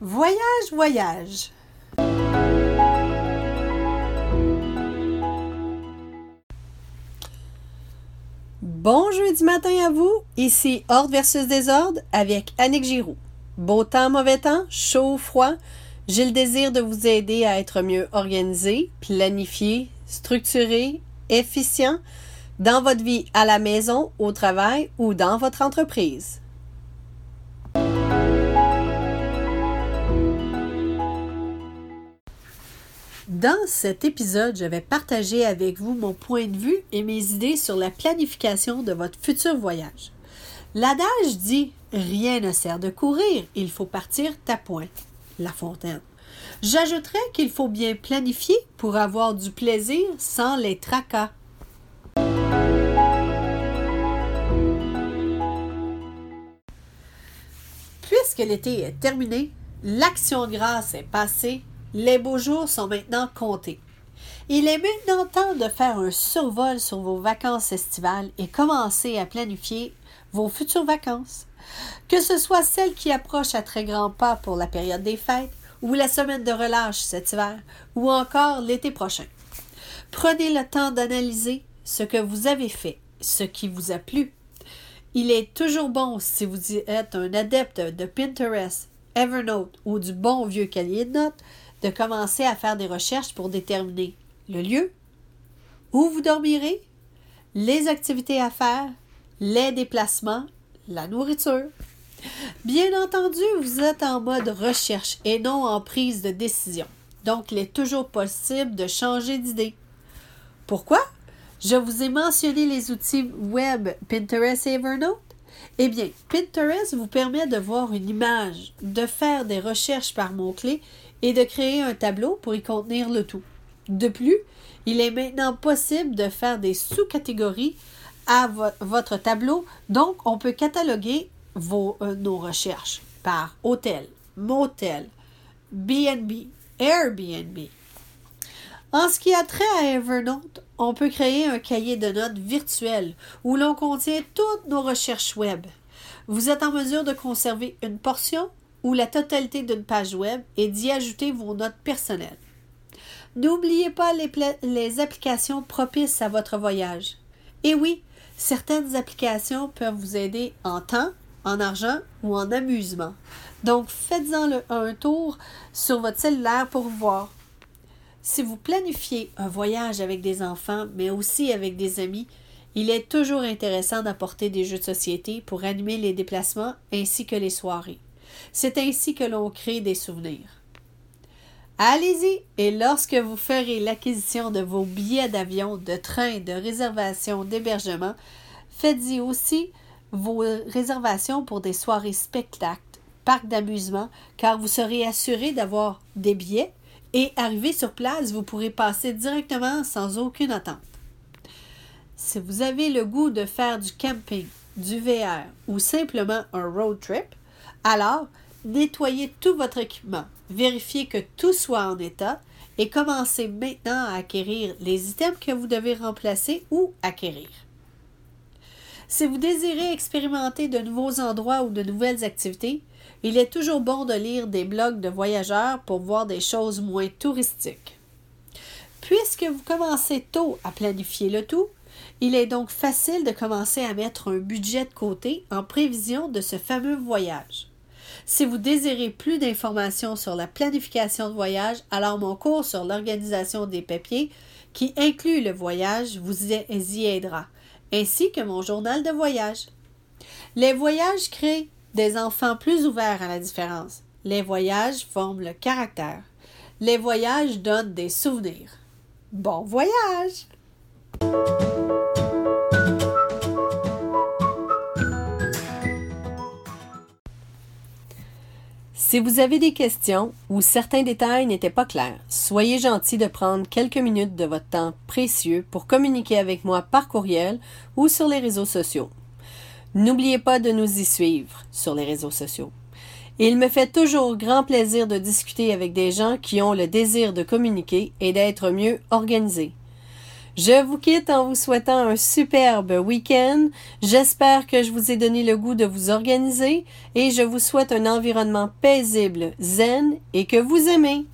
Voyage, voyage. Bon jeudi matin à vous, ici Ordre versus Désordre avec Annick Giroux. Beau temps, mauvais temps, chaud, froid, j'ai le désir de vous aider à être mieux organisé, planifié, structuré, efficient dans votre vie à la maison, au travail ou dans votre entreprise. Dans cet épisode, je vais partager avec vous mon point de vue et mes idées sur la planification de votre futur voyage. L'adage dit Rien ne sert de courir, il faut partir ta pointe. La Fontaine. J'ajouterais qu'il faut bien planifier pour avoir du plaisir sans les tracas. Puisque l'été est terminé, l'action de grâce est passée les beaux jours sont maintenant comptés. Il est maintenant temps de faire un survol sur vos vacances estivales et commencer à planifier vos futures vacances. Que ce soit celles qui approchent à très grands pas pour la période des fêtes, ou la semaine de relâche cet hiver, ou encore l'été prochain. Prenez le temps d'analyser ce que vous avez fait, ce qui vous a plu. Il est toujours bon, si vous êtes un adepte de Pinterest, Evernote ou du bon vieux cahier de notes, de commencer à faire des recherches pour déterminer le lieu, où vous dormirez, les activités à faire, les déplacements, la nourriture. Bien entendu, vous êtes en mode recherche et non en prise de décision. Donc, il est toujours possible de changer d'idée. Pourquoi? Je vous ai mentionné les outils web Pinterest et Evernote. Eh bien, Pinterest vous permet de voir une image, de faire des recherches par mots-clés et de créer un tableau pour y contenir le tout. De plus, il est maintenant possible de faire des sous-catégories à votre tableau, donc on peut cataloguer vos, euh, nos recherches par hôtel, motel, BNB, Airbnb. En ce qui a trait à Evernote, on peut créer un cahier de notes virtuel où l'on contient toutes nos recherches web. Vous êtes en mesure de conserver une portion ou la totalité d'une page web et d'y ajouter vos notes personnelles. N'oubliez pas les, applications propices à votre voyage. Et oui, certaines applications peuvent vous aider en temps, en argent ou en amusement. Donc faites-en un tour sur votre cellulaire pour voir. Si vous planifiez un voyage avec des enfants, mais aussi avec des amis, il est toujours intéressant d'apporter des jeux de société pour animer les déplacements ainsi que les soirées. C'est ainsi que l'on crée des souvenirs. Allez-y et lorsque vous ferez l'acquisition de vos billets d'avion, de train, de réservation, d'hébergement, faites-y aussi vos réservations pour des soirées spectacles, parcs d'amusement, car vous serez assuré d'avoir des billets et arrivé sur place, vous pourrez passer directement sans aucune attente. Si vous avez le goût de faire du camping, du VR ou simplement un road trip, alors, nettoyez tout votre équipement, vérifiez que tout soit en état et commencez maintenant à acquérir les items que vous devez remplacer ou acquérir. Si vous désirez expérimenter de nouveaux endroits ou de nouvelles activités, il est toujours bon de lire des blogs de voyageurs pour voir des choses moins touristiques. Puisque vous commencez tôt à planifier le tout, il est donc facile de commencer à mettre un budget de côté en prévision de ce fameux voyage. Si vous désirez plus d'informations sur la planification de voyage, alors mon cours sur l'organisation des papiers, qui inclut le voyage, vous y aidera, ainsi que mon journal de voyage. Les voyages créent des enfants plus ouverts à la différence. Les voyages forment le caractère. Les voyages donnent des souvenirs. Bon voyage! Si vous avez des questions ou certains détails n'étaient pas clairs, soyez gentil de prendre quelques minutes de votre temps précieux pour communiquer avec moi par courriel ou sur les réseaux sociaux. N'oubliez pas de nous y suivre sur les réseaux sociaux. Il me fait toujours grand plaisir de discuter avec des gens qui ont le désir de communiquer et d'être mieux organisés. Je vous quitte en vous souhaitant un superbe week-end. J'espère que je vous ai donné le goût de vous organiser et je vous souhaite un environnement paisible, zen et que vous aimez.